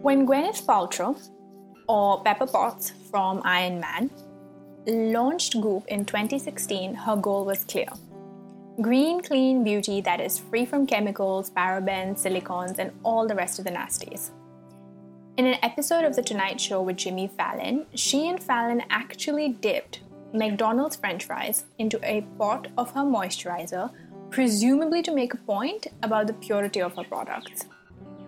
When Gwyneth Paltrow, or Pepper Potts from Iron Man, launched Goop in 2016, her goal was clear green, clean beauty that is free from chemicals, parabens, silicones, and all the rest of the nasties. In an episode of The Tonight Show with Jimmy Fallon, she and Fallon actually dipped McDonald's french fries into a pot of her moisturizer, presumably to make a point about the purity of her products.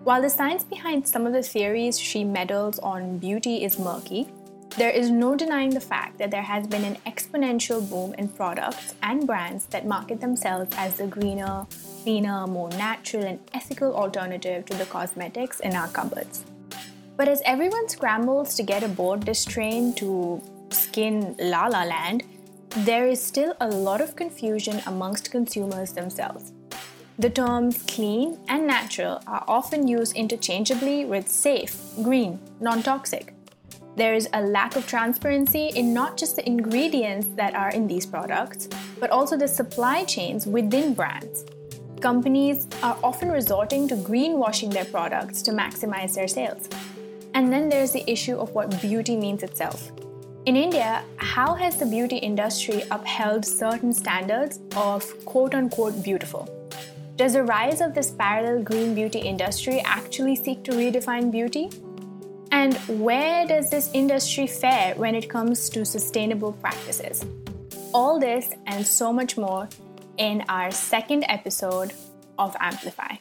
While the science behind some of the theories she meddles on beauty is murky, there is no denying the fact that there has been an exponential boom in products and brands that market themselves as the greener, cleaner, more natural, and ethical alternative to the cosmetics in our cupboards. But as everyone scrambles to get aboard this train to skin la la land, there is still a lot of confusion amongst consumers themselves. The terms clean and natural are often used interchangeably with safe, green, non toxic. There is a lack of transparency in not just the ingredients that are in these products, but also the supply chains within brands. Companies are often resorting to greenwashing their products to maximize their sales. And then there's the issue of what beauty means itself. In India, how has the beauty industry upheld certain standards of quote unquote beautiful? Does the rise of this parallel green beauty industry actually seek to redefine beauty? And where does this industry fare when it comes to sustainable practices? All this and so much more in our second episode of Amplify.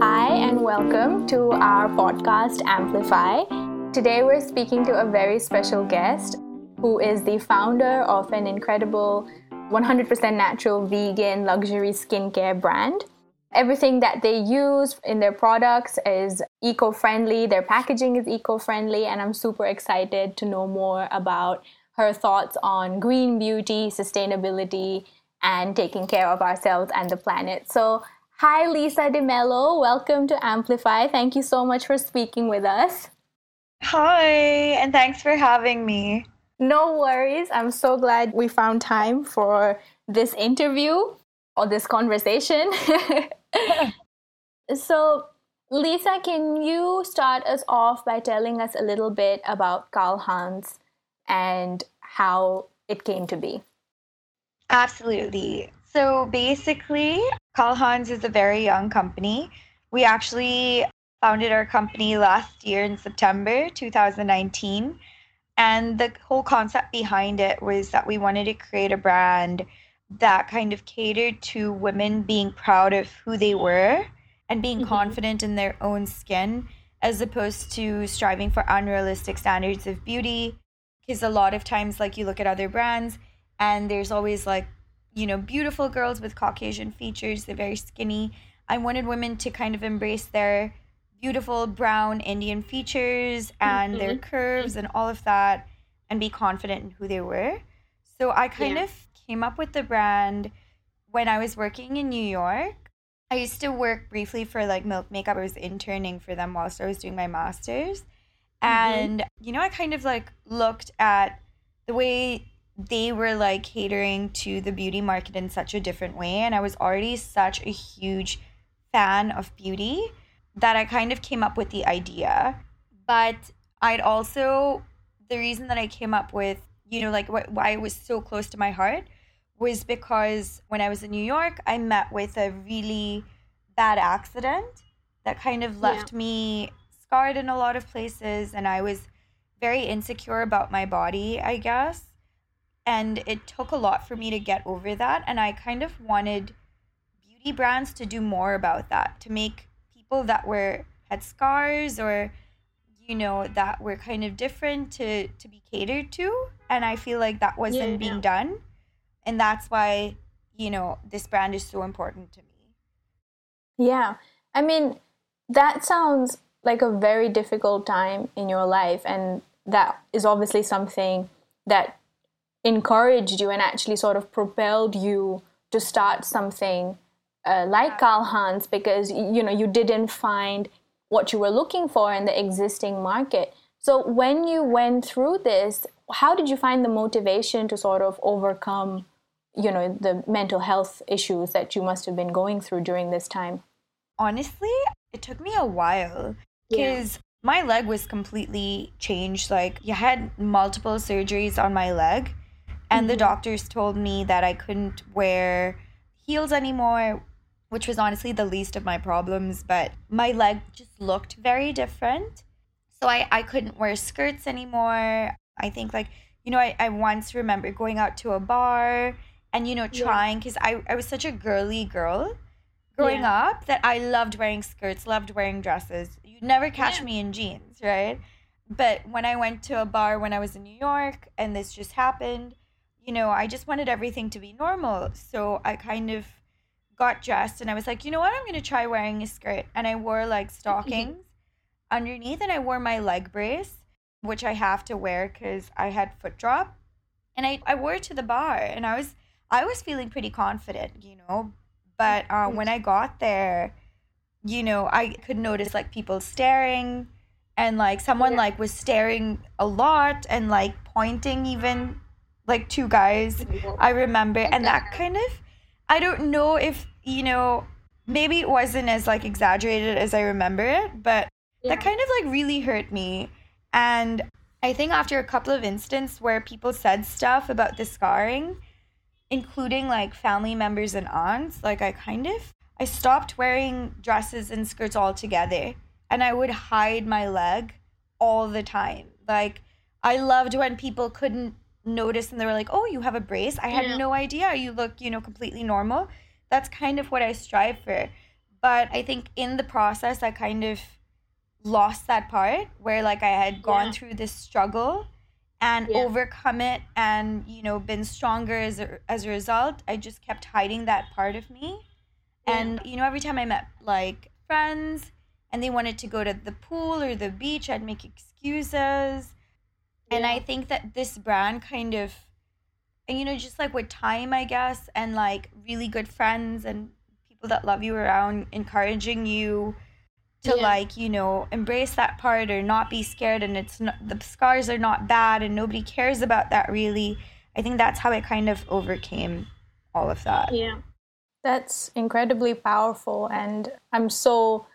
Hi, and welcome to our podcast Amplify. Today, we're speaking to a very special guest who is the founder of an incredible 100% natural vegan luxury skincare brand. Everything that they use in their products is eco friendly, their packaging is eco friendly, and I'm super excited to know more about her thoughts on green beauty, sustainability, and taking care of ourselves and the planet. So, hi, Lisa DeMello. Welcome to Amplify. Thank you so much for speaking with us. Hi, and thanks for having me. No worries. I'm so glad we found time for this interview or this conversation. so, Lisa, can you start us off by telling us a little bit about Karl Hans and how it came to be? Absolutely. So, basically, Karl Hans is a very young company. We actually founded our company last year in September 2019. And the whole concept behind it was that we wanted to create a brand that kind of catered to women being proud of who they were and being mm-hmm. confident in their own skin as opposed to striving for unrealistic standards of beauty because a lot of times like you look at other brands and there's always like you know beautiful girls with caucasian features they're very skinny i wanted women to kind of embrace their beautiful brown indian features and mm-hmm. their curves and all of that and be confident in who they were so i kind yeah. of came up with the brand when I was working in New York. I used to work briefly for like Milk Makeup. I was interning for them whilst I was doing my master's. Mm-hmm. And, mm-hmm. you know, I kind of like looked at the way they were like catering to the beauty market in such a different way. And I was already such a huge fan of beauty that I kind of came up with the idea. But I'd also, the reason that I came up with, you know, like wh- why it was so close to my heart was because when I was in New York, I met with a really bad accident that kind of left yeah. me scarred in a lot of places. And I was very insecure about my body, I guess. And it took a lot for me to get over that. And I kind of wanted beauty brands to do more about that, to make people that were had scars or you know that were kind of different to to be catered to. And i feel like that wasn't yeah, being yeah. done. And that's why you know this brand is so important to me. Yeah. I mean that sounds like a very difficult time in your life. And that is obviously something that encouraged you and actually sort of propelled you to start something uh, like Carl Hans because you know you didn't find what you were looking for in the existing market. So when you went through this, how did you find the motivation to sort of overcome you know, the mental health issues that you must have been going through during this time? Honestly, it took me a while because yeah. my leg was completely changed. Like, you had multiple surgeries on my leg, and mm-hmm. the doctors told me that I couldn't wear heels anymore, which was honestly the least of my problems. But my leg just looked very different. So I, I couldn't wear skirts anymore. I think, like, you know, I, I once remember going out to a bar and, you know, trying because I, I was such a girly girl growing yeah. up that I loved wearing skirts, loved wearing dresses. You'd never catch yeah. me in jeans, right? But when I went to a bar when I was in New York and this just happened, you know, I just wanted everything to be normal. So I kind of got dressed and I was like, you know what? I'm going to try wearing a skirt. And I wore like stockings underneath and I wore my leg brace, which I have to wear because I had foot drop. And I, I wore it to the bar and I was I was feeling pretty confident, you know. But uh, when I got there, you know, I could notice like people staring and like someone yeah. like was staring a lot and like pointing even like two guys I remember and that kind of I don't know if you know maybe it wasn't as like exaggerated as I remember it but yeah. that kind of like really hurt me and I think after a couple of instances where people said stuff about the scarring including like family members and aunts like I kind of I stopped wearing dresses and skirts altogether and I would hide my leg all the time like I loved when people couldn't notice and they were like, "Oh, you have a brace." I had yeah. no idea. You look, you know, completely normal. That's kind of what I strive for. But I think in the process I kind of lost that part where like I had gone yeah. through this struggle and yeah. overcome it and you know been stronger as a, as a result. I just kept hiding that part of me. And you know every time I met like friends and they wanted to go to the pool or the beach, I'd make excuses and I think that this brand kind of, you know, just like with time, I guess, and like really good friends and people that love you around, encouraging you to yeah. like, you know, embrace that part or not be scared. And it's not, the scars are not bad and nobody cares about that really. I think that's how I kind of overcame all of that. Yeah. That's incredibly powerful. And I'm so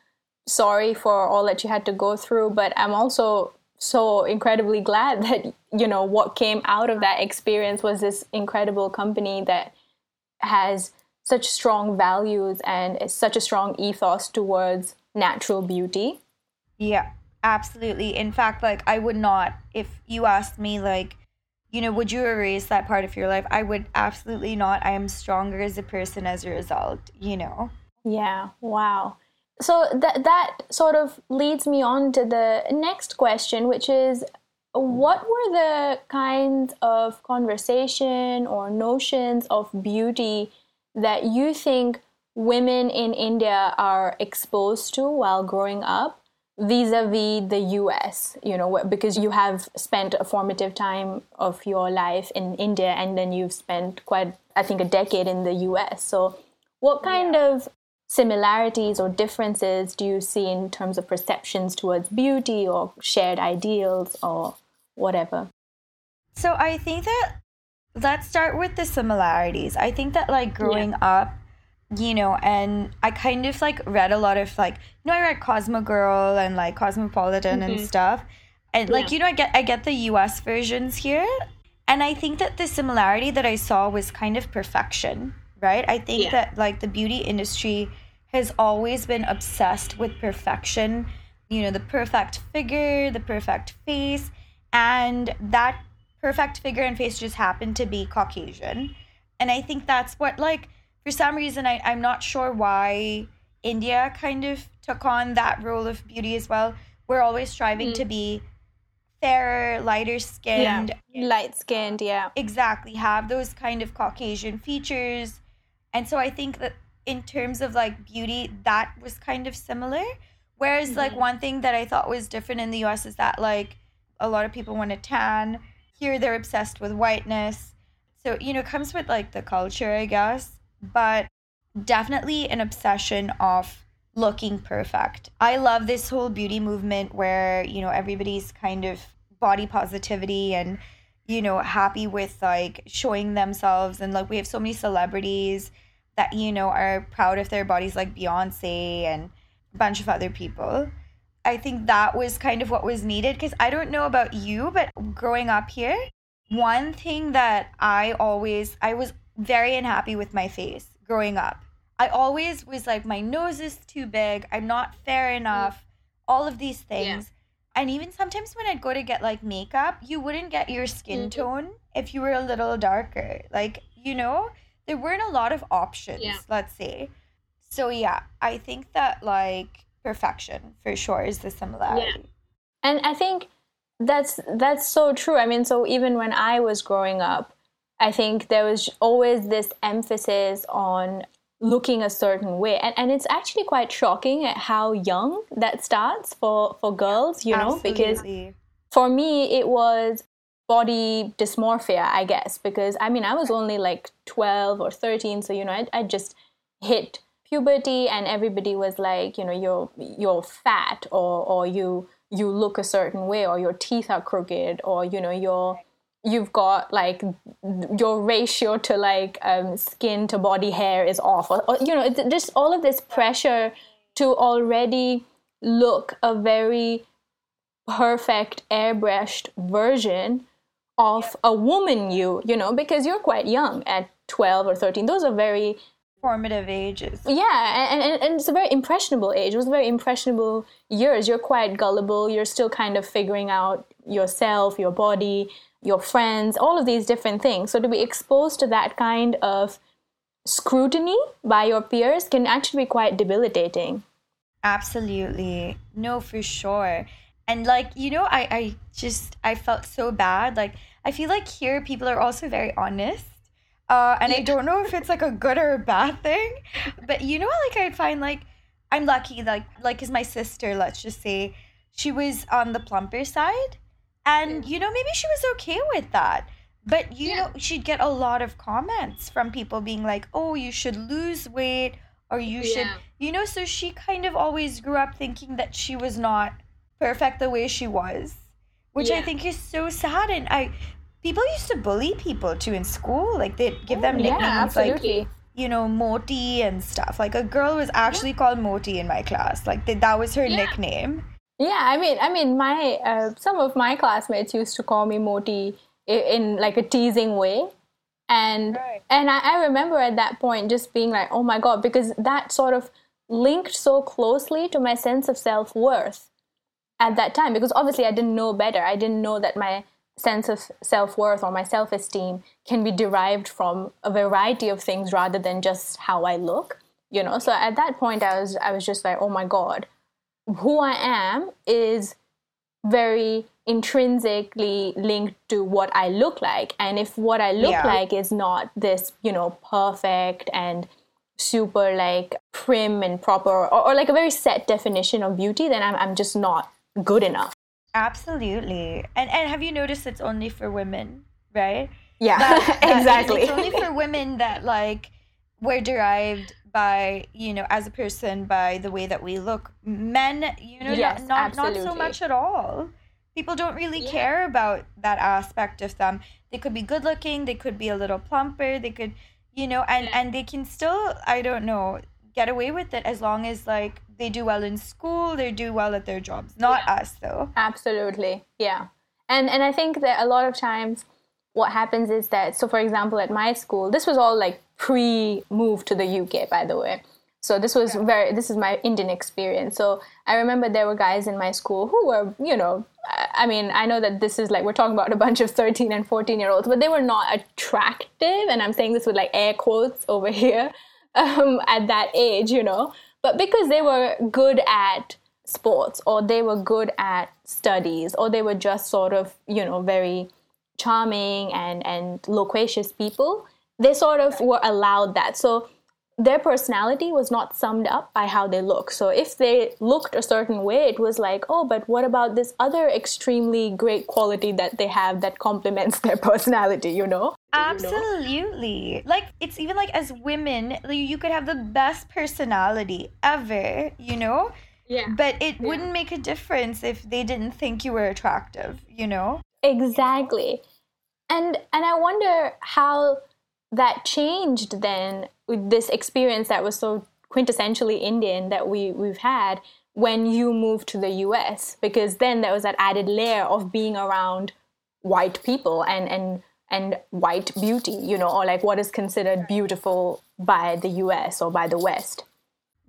sorry for all that you had to go through, but I'm also so incredibly glad that you know what came out of that experience was this incredible company that has such strong values and such a strong ethos towards natural beauty. Yeah absolutely. In fact like i would not if you asked me like you know would you erase that part of your life? I would absolutely not. I am stronger as a person as a result you know? Yeah wow so that that sort of leads me on to the next question, which is what were the kinds of conversation or notions of beauty that you think women in India are exposed to while growing up vis-a-vis the US you know because you have spent a formative time of your life in India and then you've spent quite I think a decade in the US so what kind yeah. of similarities or differences do you see in terms of perceptions towards beauty or shared ideals or whatever? So I think that let's start with the similarities. I think that like growing yeah. up, you know, and I kind of like read a lot of like you know I read Cosmo Girl and like Cosmopolitan mm-hmm. and stuff. And like you know I get I get the US versions here. And I think that the similarity that I saw was kind of perfection, right? I think yeah. that like the beauty industry has always been obsessed with perfection. You know, the perfect figure, the perfect face, and that perfect figure and face just happened to be Caucasian. And I think that's what, like, for some reason, I, I'm not sure why India kind of took on that role of beauty as well. We're always striving mm. to be fairer, lighter skinned. Yeah. Light skinned, yeah. Exactly. Have those kind of Caucasian features. And so I think that in terms of like beauty, that was kind of similar. Whereas mm-hmm. like one thing that I thought was different in the US is that like a lot of people want to tan. Here they're obsessed with whiteness. So, you know, it comes with like the culture, I guess, but definitely an obsession of looking perfect. I love this whole beauty movement where, you know, everybody's kind of body positivity and you know, happy with like showing themselves. And like we have so many celebrities that, you know, are proud of their bodies, like Beyonce and a bunch of other people. I think that was kind of what was needed because I don't know about you, but growing up here, one thing that I always, I was very unhappy with my face growing up. I always was like, my nose is too big, I'm not fair enough, all of these things. Yeah. And even sometimes when I'd go to get like makeup, you wouldn't get your skin mm-hmm. tone if you were a little darker. Like, you know, there weren't a lot of options, yeah. let's say. So, yeah, I think that like perfection for sure is the similarity. Yeah. And I think that's that's so true. I mean, so even when I was growing up, I think there was always this emphasis on looking a certain way and, and it's actually quite shocking at how young that starts for for girls you know because for me it was body dysmorphia i guess because i mean i was only like 12 or 13 so you know i, I just hit puberty and everybody was like you know you're you're fat or or you you look a certain way or your teeth are crooked or you know you're you've got like your ratio to like um, skin to body hair is off or, or, you know just all of this pressure to already look a very perfect airbrushed version of a woman you you know because you're quite young at 12 or 13 those are very formative ages yeah and, and, and it's a very impressionable age it was very impressionable years you're quite gullible you're still kind of figuring out yourself your body your friends, all of these different things. So to be exposed to that kind of scrutiny by your peers can actually be quite debilitating. Absolutely. No, for sure. And like, you know, I, I just I felt so bad. Like I feel like here people are also very honest. Uh, and I don't know if it's like a good or a bad thing. But you know, like I find like I'm lucky, like like is my sister, let's just say, she was on the plumper side and, you know, maybe she was okay with that. But, you yeah. know, she'd get a lot of comments from people being like, oh, you should lose weight or you yeah. should, you know, so she kind of always grew up thinking that she was not perfect the way she was, which yeah. I think is so sad. And I, people used to bully people too in school. Like they'd give them nicknames like, you know, Moti and stuff. Like a girl was actually called Moti in my class. Like they, that was her nickname. Yeah, I mean, I mean, my uh, some of my classmates used to call me Moti in, in like a teasing way, and right. and I, I remember at that point just being like, oh my god, because that sort of linked so closely to my sense of self worth at that time. Because obviously, I didn't know better. I didn't know that my sense of self worth or my self esteem can be derived from a variety of things rather than just how I look. You know, so at that point, I was I was just like, oh my god who I am is very intrinsically linked to what I look like. And if what I look yeah. like is not this, you know, perfect and super like prim and proper or, or, like a very set definition of beauty, then I'm, I'm just not good enough. Absolutely. And and have you noticed it's only for women, right? Yeah, that, that exactly. It's only for women that like we're derived by you know as a person by the way that we look men you know yes, not not, not so much at all people don't really yeah. care about that aspect of them they could be good looking they could be a little plumper they could you know and yeah. and they can still i don't know get away with it as long as like they do well in school they do well at their jobs not yeah. us though absolutely yeah and and i think that a lot of times what happens is that so for example at my school this was all like pre move to the UK, by the way. So this was very, this is my Indian experience. So I remember there were guys in my school who were, you know, I mean, I know that this is like, we're talking about a bunch of 13 and 14 year olds, but they were not attractive. And I'm saying this with like air quotes over here um, at that age, you know, but because they were good at sports or they were good at studies or they were just sort of, you know, very charming and, and loquacious people they sort of were allowed that. So their personality was not summed up by how they look. So if they looked a certain way, it was like, oh, but what about this other extremely great quality that they have that complements their personality, you know? Absolutely. Like, it's even like as women, you could have the best personality ever, you know? Yeah. But it yeah. wouldn't make a difference if they didn't think you were attractive, you know? Exactly. And and I wonder how that changed then this experience that was so quintessentially Indian that we we've had when you moved to the US because then there was that added layer of being around white people and and and white beauty, you know, or like what is considered beautiful by the US or by the West.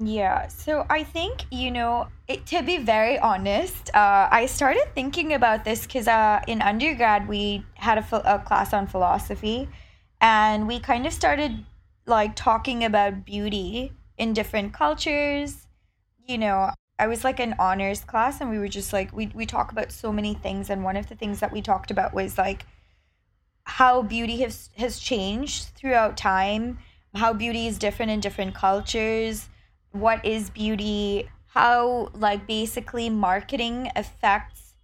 Yeah, so I think, you know, it, to be very honest, uh, I started thinking about this because uh, in undergrad we had a, a class on philosophy and we kind of started like talking about beauty in different cultures. You know, I was like an honors class and we were just like we we talk about so many things and one of the things that we talked about was like how beauty has has changed throughout time, how beauty is different in different cultures, what is beauty, how like basically marketing affects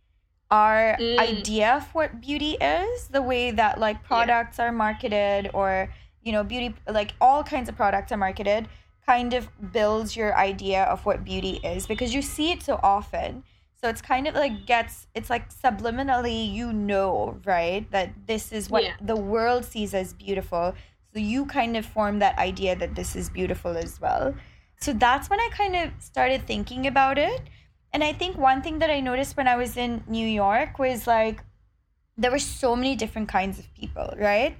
our mm. idea of what beauty is, the way that like products yeah. are marketed or you know beauty like all kinds of products are marketed kind of builds your idea of what beauty is because you see it so often so it's kind of like gets it's like subliminally you know, right? That this is what yeah. the world sees as beautiful. So you kind of form that idea that this is beautiful as well. So that's when I kind of started thinking about it. And I think one thing that I noticed when I was in New York was like there were so many different kinds of people, right?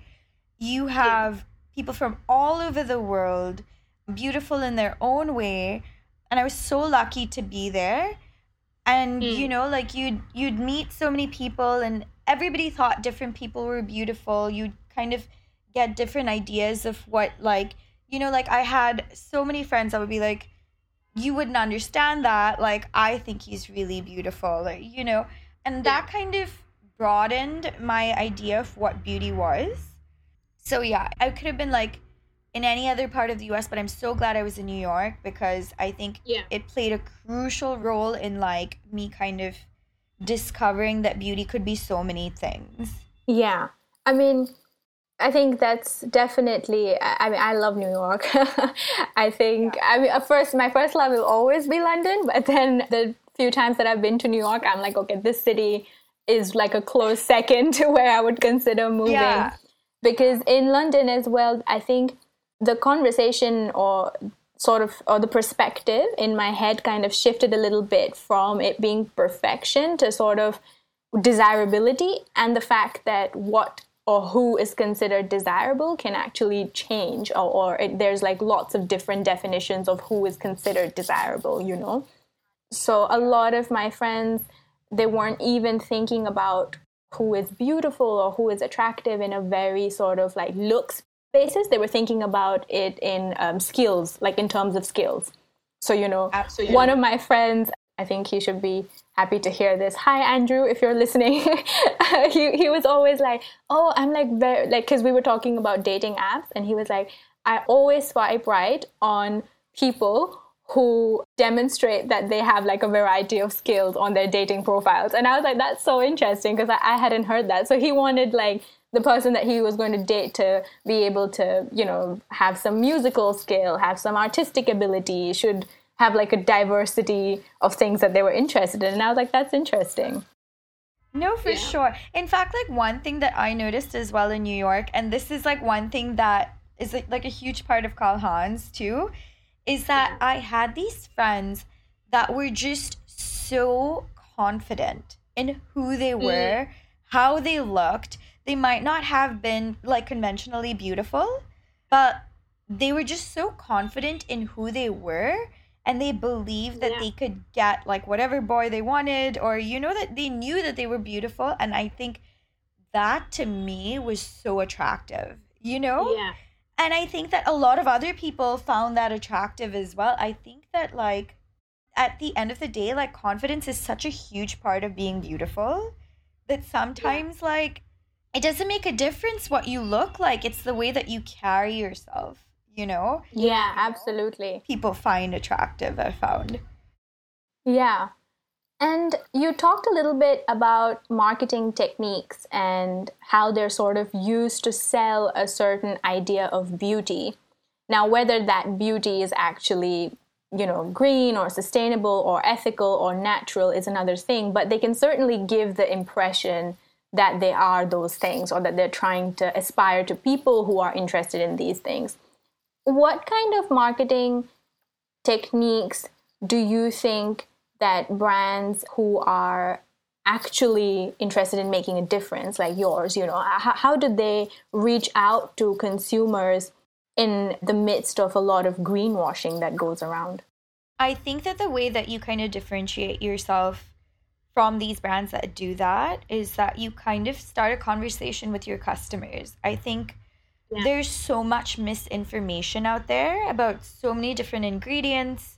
You have. People from all over the world, beautiful in their own way. And I was so lucky to be there. And mm. you know like you'd you'd meet so many people and everybody thought different people were beautiful. You'd kind of get different ideas of what like you know like i had so many friends that would be like you wouldn't understand that. Like i think he's really beautiful like you know? And that kind of broadened my idea of what beauty was so yeah i could have been like in any other part of the US, but I'm so glad I was in New York because I think yeah. it played a crucial role in like me kind of discovering that beauty could be so many things. Yeah. I mean, I think that's definitely. I mean, I love New York. I think. Yeah. I mean, at first, my first love will always be London, but then the few times that I've been to New York, I'm like, okay, this city is like a close second to where I would consider moving. Yeah. Because in London as well, I think the conversation or sort of or the perspective in my head kind of shifted a little bit from it being perfection to sort of desirability and the fact that what or who is considered desirable can actually change or, or it, there's like lots of different definitions of who is considered desirable you know? So a lot of my friends they weren't even thinking about who is beautiful or who is attractive in a very sort of like looks basis they were thinking about it in um, skills like in terms of skills. So you know Absolutely. one of my friends i think he should be happy to hear this. Hi andrew if you're listening. He, he was always like oh i'm like very like because we were talking about dating apps and he was like i always swipe right on people who demonstrate that they have like a variety of skills on their dating profiles and i was like that's so interesting because I, I hadn't heard that so he wanted like the person that he was going to date to be able to, you know, have some musical skill, have some artistic ability, should have like a diversity of things that they were interested in. And I was like, that's interesting. No, for yeah. sure. In fact, like one thing that I noticed as well in New York, and this is like one thing that is like, like a huge part of Carl Hans too, is that. I had these friends that were just so confident in who they mm. were, mm. how they looked they might not have been like conventionally beautiful, but they were just so confident in who they were and they believed that yeah. they could get like whatever boy they wanted or you know that they knew that they were beautiful and I think that to me was so attractive, you know? Yeah. And I think that a lot of other people found that attractive as well. I think that like at the end of the day like confidence is such a huge part of being beautiful that sometimes yeah. like it doesn't make a difference what you look like. It's the way that you carry yourself you know? Yeah absolutely. People find attractive i found. Yeah and you talked a little bit about marketing techniques and how they're sort of used to sell a certain idea of beauty now whether that beauty is actually you know green or sustainable or ethical or natural is another thing but they can certainly give the impression that they are those things or that they're trying to aspire to people who are interested in these things. What kind of marketing techniques do you think that brands who are actually interested in making a difference like yours you know how, how do they reach out to consumers in the midst of a lot of greenwashing that goes around i think that the way that you kind of differentiate yourself from these brands that do that is that you kind of start a conversation with your customers i think yeah. there's so much misinformation out there about so many different ingredients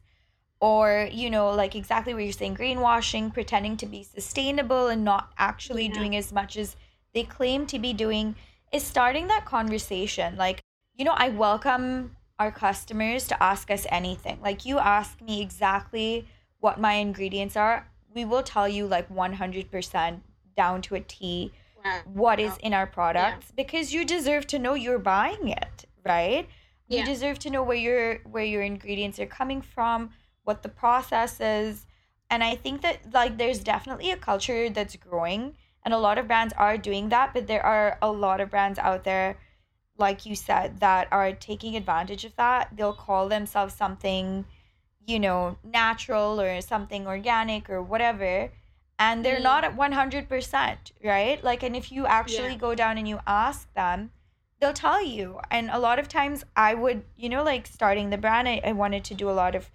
or you know like exactly what you're saying greenwashing pretending to be sustainable and not actually yeah. doing as much as they claim to be doing is starting that conversation like you know i welcome our customers to ask us anything like you ask me exactly what my ingredients are we will tell you like 100% down to a t what is in our products yeah. because you deserve to know you're buying it right yeah. you deserve to know where your where your ingredients are coming from what the process is. And I think that like there's definitely a culture that's growing and a lot of brands are doing that, but there are a lot of brands out there like you said that are taking advantage of that. They'll call themselves something, you know, natural or something organic or whatever and they're mm. not at 100%, right? Like and if you actually yeah. go down and you ask them, they'll tell you. And a lot of times I would, you know, like starting the brand, I, I wanted to do a lot of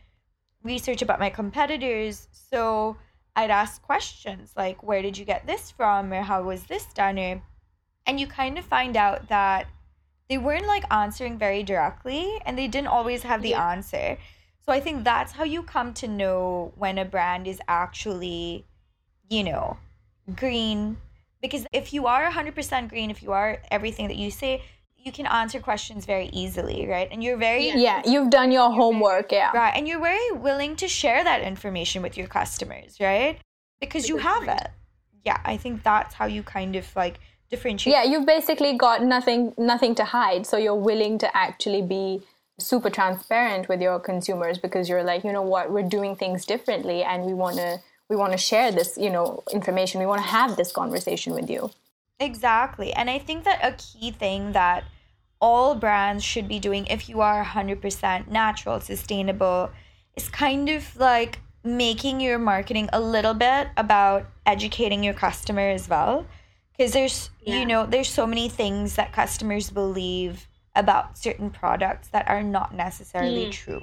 research about my competitors. So I'd ask questions like, where did you get this from? Or how was this done? Or, and you kind of find out that they weren't like answering very directly and they didn't always have the yeah. answer. So I think that's how you come to know when a brand is actually, you know, green. Because if you are 100% green, if you are everything that you say, you can answer questions very easily, right? And you're very yeah, you've done your homework, yeah, right, and you're very willing to share that information with your customers, right? Because you have it. Yeah, I think that's how you kind of like differentiate. Yeah, you've basically got nothing nothing to hide, so you're willing to actually be super transparent with your consumers because you're like, you know what, we're doing things differently, and we want to we want to share this, you know, information. We want to have this conversation with you. Exactly. And I think that a key thing that all brands should be doing if you are 100% natural, sustainable, is kind of like making your marketing a little bit about educating your customer as well. Because there's, yeah. you know, there's so many things that customers believe about certain products that are not necessarily mm. true.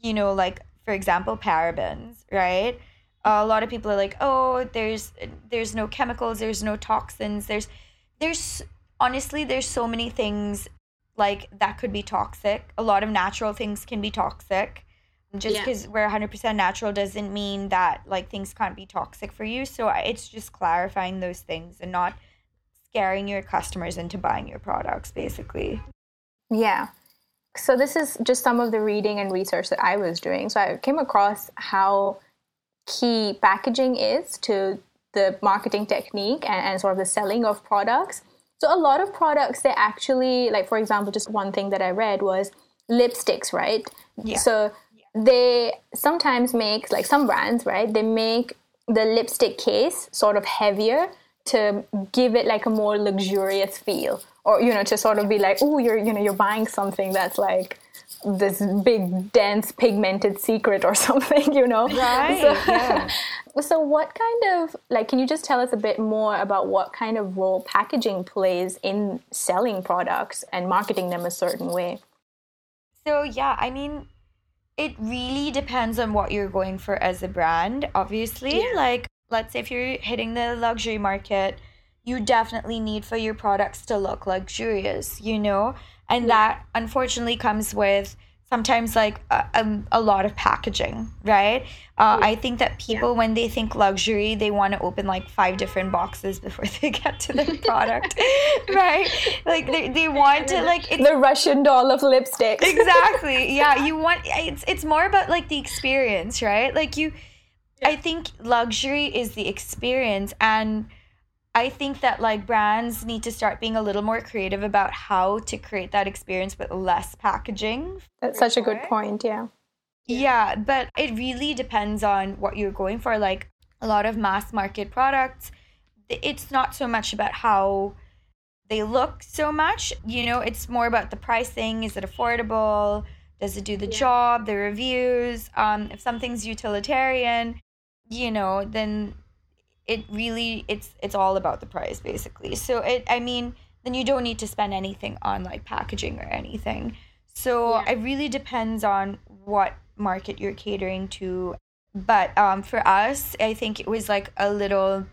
You know, like, for example, parabens, right? a lot of people are like oh there's there's no chemicals there's no toxins there's there's honestly there's so many things like that could be toxic. A lot of natural things can be toxic. Just because yeah. we're 100% natural doesn't mean that like things can't be toxic for you. So it's just clarifying those things and not scaring your customers into buying your products basically. Yeah. So this is just some of the reading and research that i was doing. So i came across how key packaging is to the marketing technique and, and sort of the selling of products. So a lot of products they actually like for example just one thing that I read was lipsticks, right? Yeah. So they sometimes make like some brands, right? They make the lipstick case sort of heavier to give it like a more luxurious feel or you know to sort of be like oh you're you know you're buying something that's like this big dense pigmented secret or something you know right so, yeah. so what kind of like can you just tell us a bit more about what kind of role packaging plays in selling products and marketing them a certain way so yeah i mean it really depends on what you're going for as a brand obviously yeah. like let's say if you're hitting the luxury market you definitely need for your products to look luxurious you know? And yeah. that unfortunately comes with sometimes like a, a, a lot of packaging right? Uh, yeah. i think that people yeah. when they think luxury they want to open like five different boxes before they get to their product right? Like they, they want to like the russian doll of lipstick exactly. Yeah you want it's it's more about like the experience right? Like you i think luxury is the experience and I think that like brands need to start being a little more creative about how to create that experience with less packaging. That's such a good point, yeah. Yeah, but it really depends on what you're going for. Like a lot of mass market products, it's not so much about how they look so much. You know, it's more about the pricing. Is it affordable? Does it do the yeah. job? The reviews. Um, if something's utilitarian, you know, then it really it's it's all about the price basically. So it I mean, then you don't need to spend anything on like packaging or anything. So yeah. it really depends on what market you're catering to. But um, for us, I think it was like a little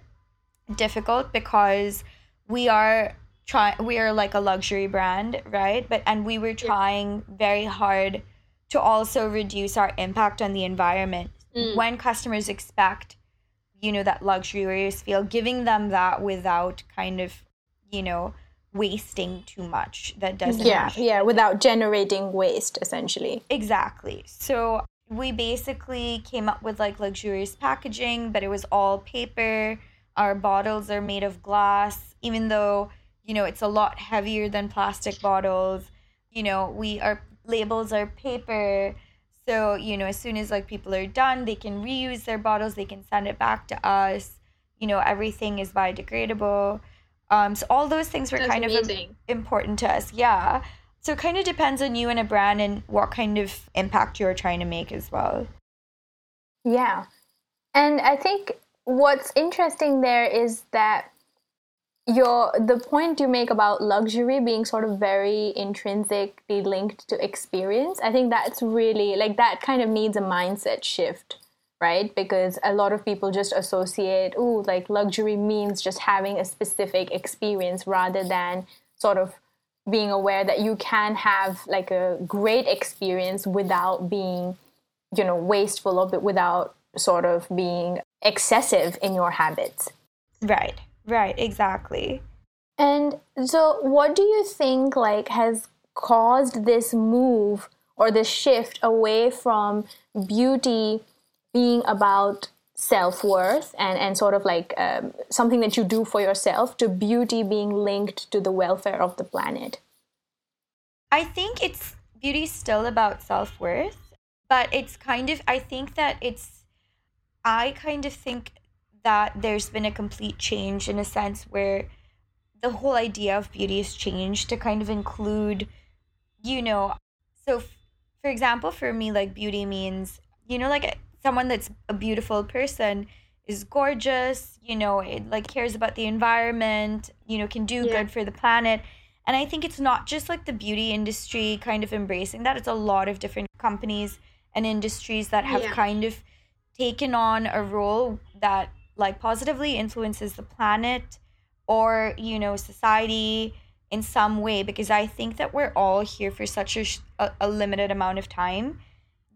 difficult because we are trying we are like a luxury brand, right? But and we were trying very hard to also reduce our impact on the environment. Mm. When customers expect, you know, that luxurious feel, giving them that without kind of, you know, wasting too much that doesn't yeah yeah without generating waste essentially. Exactly. So we basically came up with like luxurious packaging but it was all paper. Our bottles are made of glass. Even though you know it's a lot heavier than plastic bottles you know we our labels are paper so you know as soon as like people are done they can reuse their bottles they can send it back to us. You know everything is biodegradable. Um so all those things were That's kind amazing. of important to us yeah. So it kind of depends on you and a brand and what kind of impact you're trying to make as well. Yeah. And i think what's interesting there is that your the point you make about luxury being sort of very intrinsically linked to experience i think that's really like that kind of needs a mindset shift right? Because a lot of people just associate oh like luxury means just having a specific experience rather than sort of being aware that you can have like a great experience without being you know wasteful or without sort of being excessive in your habits. Right Right, exactly. And so what do you think like has caused this move or this shift away from beauty being about self-worth and, and sort of like um, something that you do for yourself to beauty being linked to the welfare of the planet i think it's beauty still about self-worth but it's kind of i think that it's i kind of think that there's been a complete change in a sense where the whole idea of beauty has changed to kind of include, you know, so f- for example, for me, like beauty means, you know, like someone that's a beautiful person is gorgeous, you know, it like cares about the environment, you know, can do yeah. good for the planet. And I think it's not just like the beauty industry kind of embracing that, it's a lot of different companies and industries that have yeah. kind of taken on a role that like positively influences the planet or you know society in some way because i think that we're all here for such a, a, limited amount of time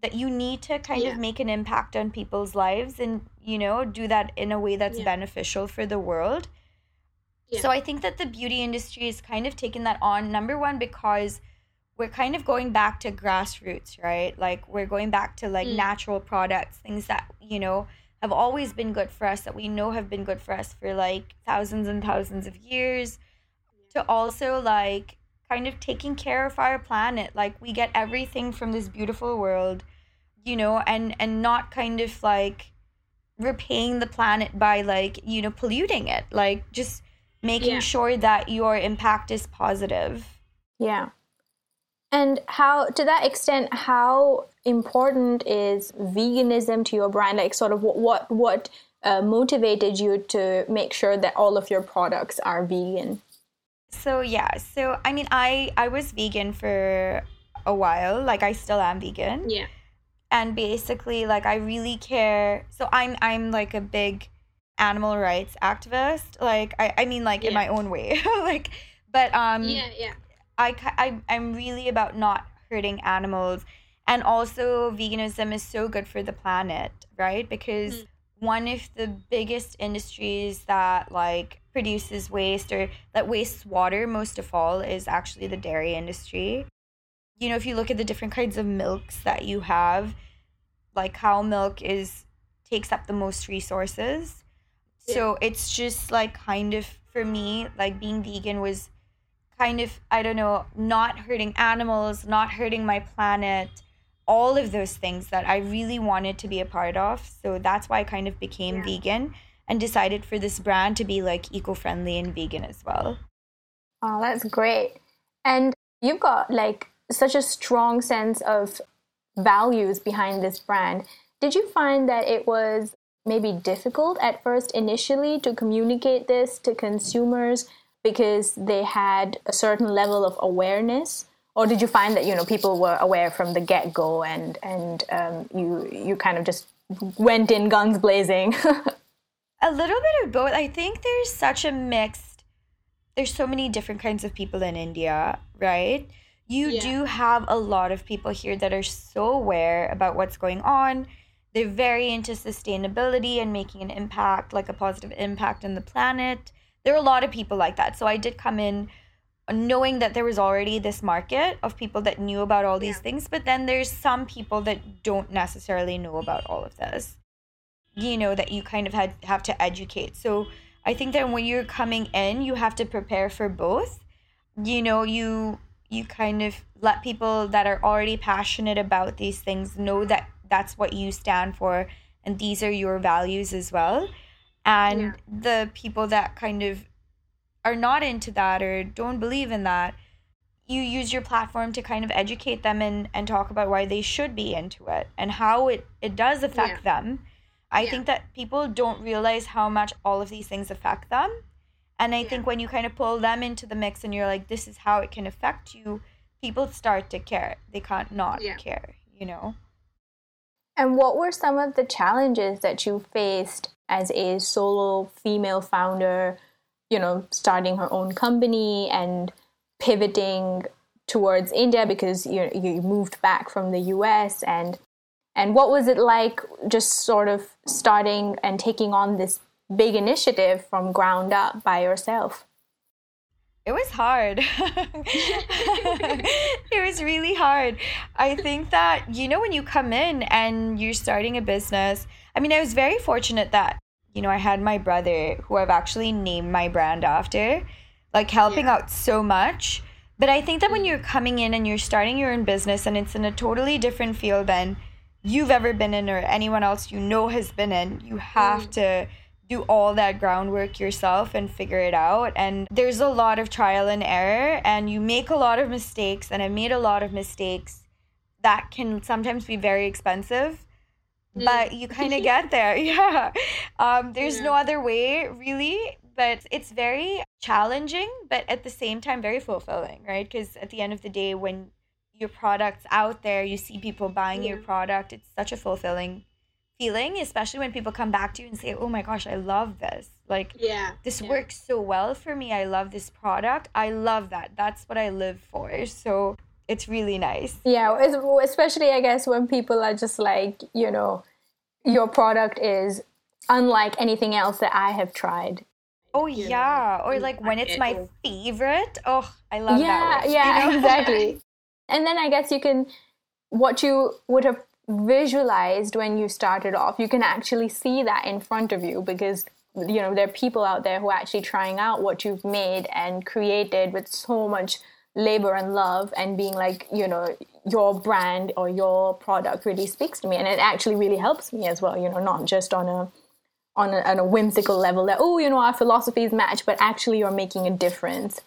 that you need to kind yeah. of make an impact on people's lives and you know do that in a way that's yeah. beneficial for the world yeah. so i think that the beauty industry is kind of taking that on number one because we're kind of going back to grassroots right like we're going back to like mm. natural products things that you know have always been good for us that we know have been good for us for like thousands and thousands of years to also like kind of taking care of our planet. Like we get everything from this beautiful world you know and and not kind of like repaying the planet by like you know polluting it. Like just making yeah. sure that your impact is positive. Yeah. And how, to that extent, how important is veganism to your brand? Like, sort of, what what what uh, motivated you to make sure that all of your products are vegan? So yeah, so I mean, I I was vegan for a while. Like, I still am vegan. Yeah. And basically, like, I really care. So I'm I'm like a big animal rights activist. Like, I I mean, like yeah. in my own way. like, but um. Yeah, yeah I, I I'm really about not hurting animals and also veganism is so good for the planet right because mm. one of the biggest industries that like produces waste or that wastes water most of all is actually the dairy industry you know if you look at the different kinds of milks that you have like cow milk is takes up the most resources yeah. so it's just like kind of for me like being vegan was kind of, I don't know, not hurting animals, not hurting my planet, all of those things that I really wanted to be a part of. So that's why I kind of became yeah. vegan. and decided for this brand to be like eco-friendly and vegan as well. Oh, that's great. And you've got like such a strong sense of values behind this brand. Did you find that it was maybe difficult at first initially to communicate this to consumers because they had a certain level of awareness? Or did you find that you know people were aware from the get go and and um, you you kind of just went in guns blazing? a little bit of both. I think there's such a mixed. There's so many different kinds of people in India, right? You yeah. do have a lot of people here that are so aware about what's going on. They're very into sustainability and making an impact, like a positive impact on the planet. There are a lot of people like that. So I did come in knowing that there was already this market of people that knew about all these yeah. things, but then there's some people that don't necessarily know about all of this you know that you kind of had have to educate so i think that when you're coming in you have to prepare for both you know you you kind of let people that are already passionate about these things know that that's what you stand for and these are your values as well and yeah. the people that kind of are not into that or don't believe in that you use your platform to kind of educate them and, and talk about why they should be into it and how it, it does affect yeah. them I yeah. think that people don't realize how much all of these things affect them. And I yeah. think when you kind of pull them into the mix and you're like, this is how it can affect you, people start to care. They can't not yeah. care, you know? And what were some of the challenges that you faced as a solo female founder, you know, starting her own company and pivoting towards India because you you moved back from the US and and what was it like just sort of starting and taking on this big initiative from ground up by yourself? It was hard. it was really hard. I think that, you know, when you come in and you're starting a business, I mean, I was very fortunate that, you know, I had my brother who I've actually named my brand after, like helping yeah. out so much. But I think that when you're coming in and you're starting your own business and it's in a totally different field than you've ever been in or anyone else you know has been in. You have mm. to do all that groundwork yourself and figure it out. And there's a lot of trial and error, and you make a lot of mistakes. And I made a lot of mistakes that can sometimes be very expensive. Mm. But you kind of get there. Yeah. Um, there's yeah. no other way, really. But it's very challenging, but at the same time, very fulfilling, right? Because at the end of the day, when your products out there, you see people buying yeah. your product. It's such a fulfilling feeling, especially when people come back to you and say, "Oh my gosh, I love this." Like, yeah, this yeah. works so well for me. I love this product. I love that. That's what I live for. So, it's really nice. Yeah, especially I guess when people are just like, you know, your product is unlike anything else that I have tried. Oh yeah, or like when it's my favorite. Oh, I love yeah, that. yeah, you know? exactly. And then I guess you can, what you would have visualized when you started off, you can actually see that in front of you because you know there are people out there who are actually trying out what you've made and created with so much labor and love and being like you know your brand or your product really speaks to me and it actually really helps me as well you know not just on a on a, on a whimsical level that oh you know our philosophies match but actually you're making a difference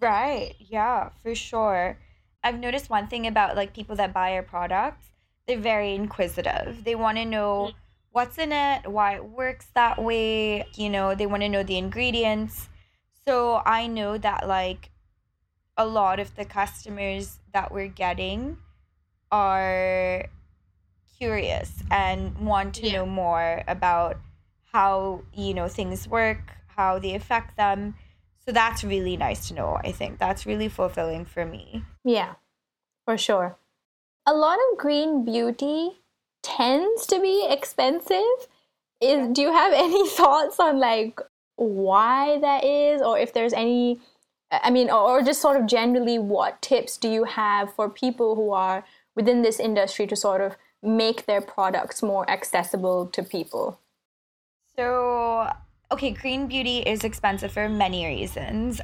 right yeah for sure I've noticed one thing about like people that buy our products, they're very inquisitive. They want to know mm. what's in it, why it works that way, you know, they want to know the ingredients. So I know that like a lot of the customers that we're getting are curious and want to yeah. know more about how, you know, things work, how they affect them. So that's really nice to know. I think that's really fulfilling for me. Yeah, for sure. A lot of green beauty tends to be expensive. Is do you have any thoughts on like why that is or if there's any I mean or, just sort of generally what tips do you have for people who are within this industry to sort of make their products more accessible to people? So okay, green beauty is expensive for many reasons.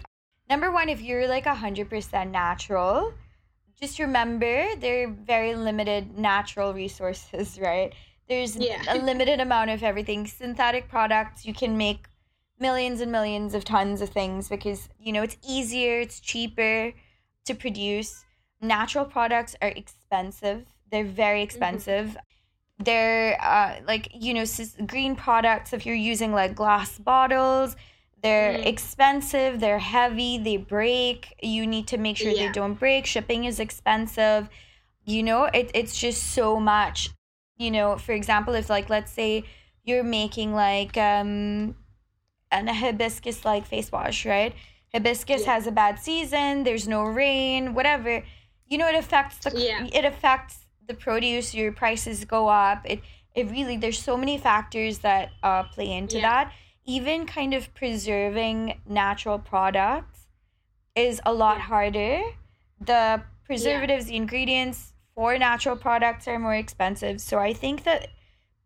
Number one, if you're like 100% natural, just remember they're very limited natural resources, right? There's yeah. a limited amount of everything. Synthetic products, you can make millions and millions of tons of things because, you know, it's easier, it's cheaper to produce. Natural products are expensive. They're very mm-hmm. expensive. Mm-hmm. They're uh, like, you know, green products, if you're using like glass bottles, they're mm. expensive, they're heavy, they break. You need to make sure yeah. they don't break. Shipping is expensive. You know, it, it's just so much. You know, for example, if like let's say you're making like um an hibiscus like face wash, right? Hibiscus yeah. has a bad season, there's no rain, whatever. You know, it affects the yeah. it affects the produce, your prices go up. It it really there's so many factors that uh play into yeah. that even kind of preserving natural products is a lot harder. The preservatives, the ingredients for natural products are more expensive. So I think that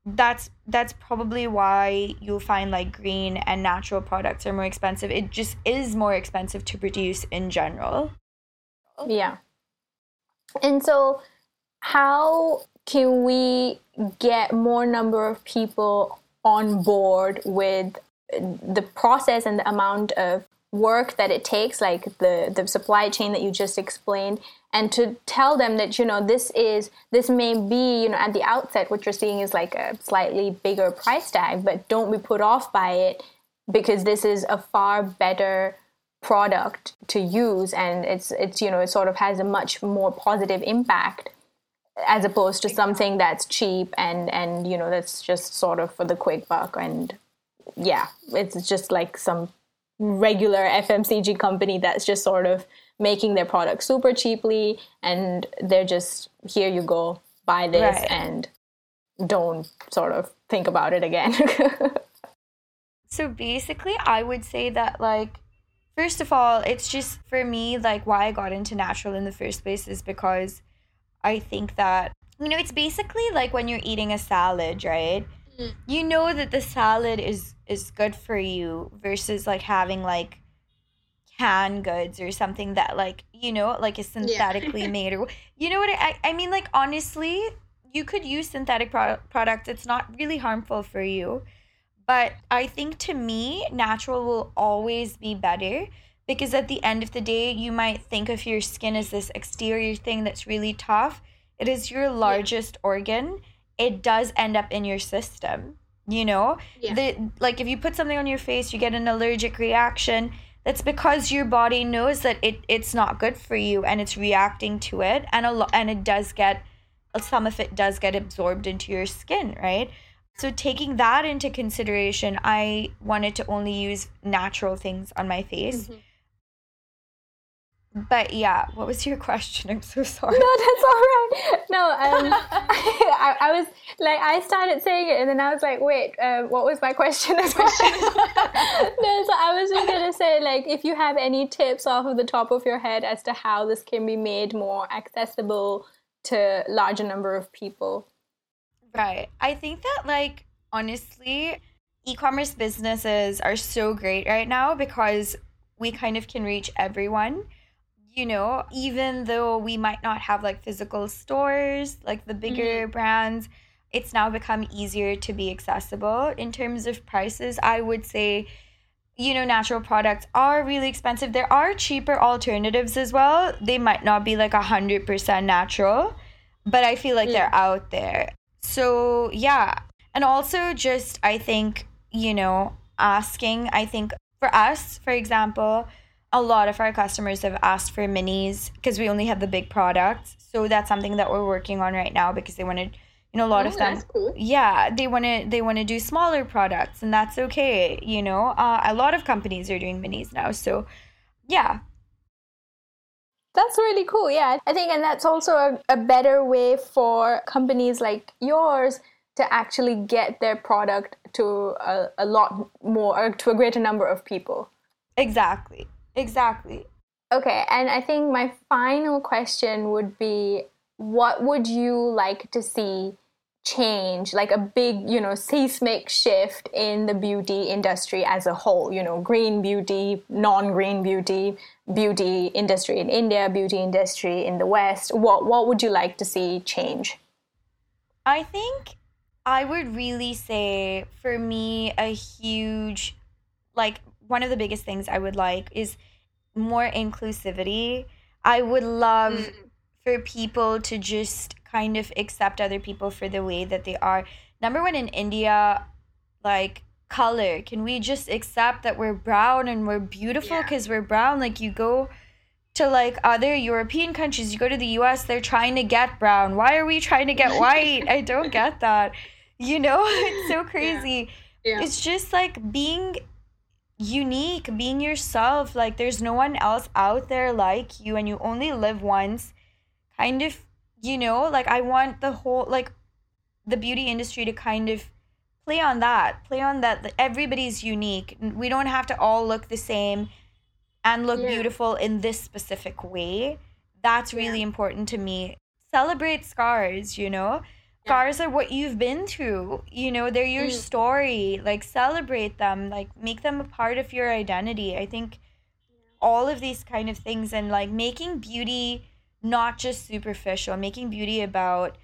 that's that's probably why you'll find like green and natural products are more expensive. It just is more expensive to produce in general. Yeah. And so how can we get more number of people on board with the process and the amount of work that it takes like the the supply chain that you just explained and to tell them that you know this is this may be you know at the outset what you're seeing is like a slightly bigger price tag but don't be put off by it because this is a far better product to use and it's it's you know it sort of has a much more positive impact as opposed to something that's cheap and and you know that's just sort of for the quick buck. And yeah it's just like some regular FMCG company that's just sort of making their product super cheaply and they're just here you go buy this right. and don't sort of think about it again. so basically I would say that like first of all it's just for me like why I got into natural in the first place is because I think that you know it's basically like when you're eating a salad, right? Mm. You know that the salad is is good for you versus like having like canned goods or something that like you know like is synthetically yeah. made or you know what I I mean like honestly you could use synthetic pro- products it's not really harmful for you but I think to me natural will always be better because at the end of the day you might think of your skin as this exterior thing that's really tough it is your largest yeah. organ it does end up in your system you know yeah. the like if you put something on your face you get an allergic reaction that's because your body knows that it it's not good for you and it's reacting to it. And a lot and it does get some of it does get absorbed into your skin right? So taking that into consideration i wanted to only use natural things on my face. Mm-hmm but yeah, what was your question? I'm so sorry. No, that's all right. No, um, I, I, was like, I started saying it, and then I was like, wait, uh, what was my question? no, so I was just gonna say, like, if you have any tips off of the top of your head as to how this can be made more accessible to larger number of people. Right. I think that, like, honestly, e-commerce businesses are so great right now because we kind of can reach everyone you know, even though we might not have like physical stores, like the bigger mm-hmm. brands, it's now become easier to be accessible in terms of prices. I would say, you know, natural products are really expensive. There are cheaper alternatives as well. They might not be like a hundred percent natural, but I feel like they're mm. out there. So yeah. And also just I think, you know, asking, I think for us, for example, a lot of our customers have asked for minis because we only have the big products. So that's something that we're working on right now because they wanted you know a lot oh, of them cool. yeah they want to they want to do smaller products and that's okay you know? Uh, a lot of companies are doing minis now so yeah. That's really cool yeah. I think and that's also a, a better way for companies like yours to actually get their product to a, a lot more to a greater number of people. Exactly Exactly. Okay, and I think my final question would be what would you like to see change, like a big, you know, seismic shift in the beauty industry as a whole, you know, green beauty, non-green beauty, beauty industry in India, beauty industry in the West. What what would you like to see change? I think I would really say for me, a huge, like, one of the biggest things I would like is more inclusivity. I would love mm. for people to just kind of accept other people for the way that they are. Number one, in India, like, color. Can we just accept that we're brown and we're beautiful because yeah. we're brown? Like, you go to like other European countries, you go to the US, they're trying to get brown. Why are we trying to get white? I don't get that. You know, it's so crazy. Yeah. Yeah. It's just like being unique, being yourself. Like there's no one else out there like you and you only live once. Kind of, you know, like I want the whole like the beauty industry to kind of play on that. Play on that, that everybody's unique. We don't have to all look the same and look yeah. beautiful in this specific way. That's really yeah. important to me. Celebrate scars, you know? Yeah. Scars are what you've been through. You know, they're your mm. story. Like, celebrate them, like, make them a part of your identity. I think all of these kind of things and like making beauty not just superficial, making beauty about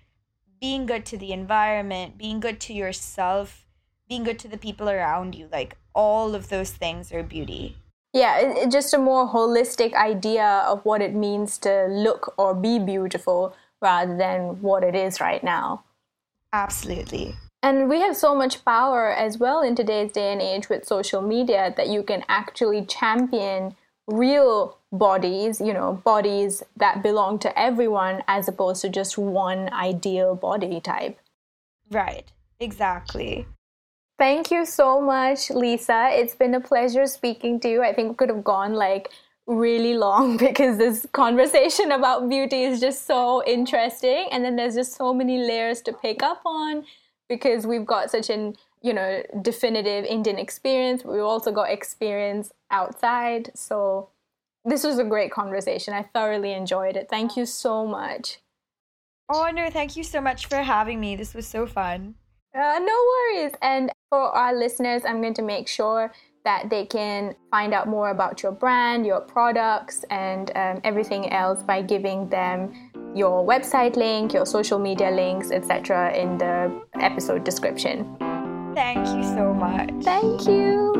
being good to the environment, being good to yourself, being good to the people around you. Like, all of those things are beauty. Yeah, it, it, just a more holistic idea of what it means to look or be beautiful rather than what it is right now. Absolutely. And we have so much power as well in today's day and age with social media that you can actually champion real bodies, you know, bodies that belong to everyone as opposed to just one ideal body type. Right, exactly. Thank you so much, Lisa. It's been a pleasure speaking to you. I think we could have gone like really long because this conversation about beauty is just so interesting. And then there's just so many layers to pick up on because we've got such an you know definitive Indian experience. We've also got experience outside. So this was a great conversation. I thoroughly enjoyed it. Thank you so much. Oh no, thank you so much for having me. This was so fun. Uh, no worries. And for our listeners, I'm going to make sure that they can find out more about your brand, your products, and um, everything else by giving them your website link, your social media links, etc., in the episode description. Thank you so much. Thank you.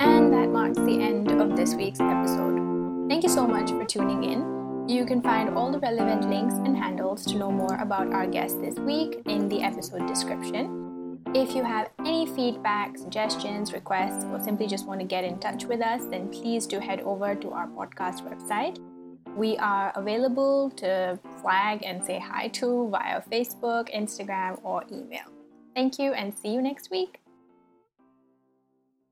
And that marks the end of this week's episode. Thank you so much for tuning in. You can find all the relevant links and handles to know more about our guest this week in the episode description. If you have any feedback, suggestions, requests, or simply just want to get in touch with us, then please do head over to our podcast website. We are available to flag and say hi to via Facebook, Instagram, or email. Thank you and see you next week.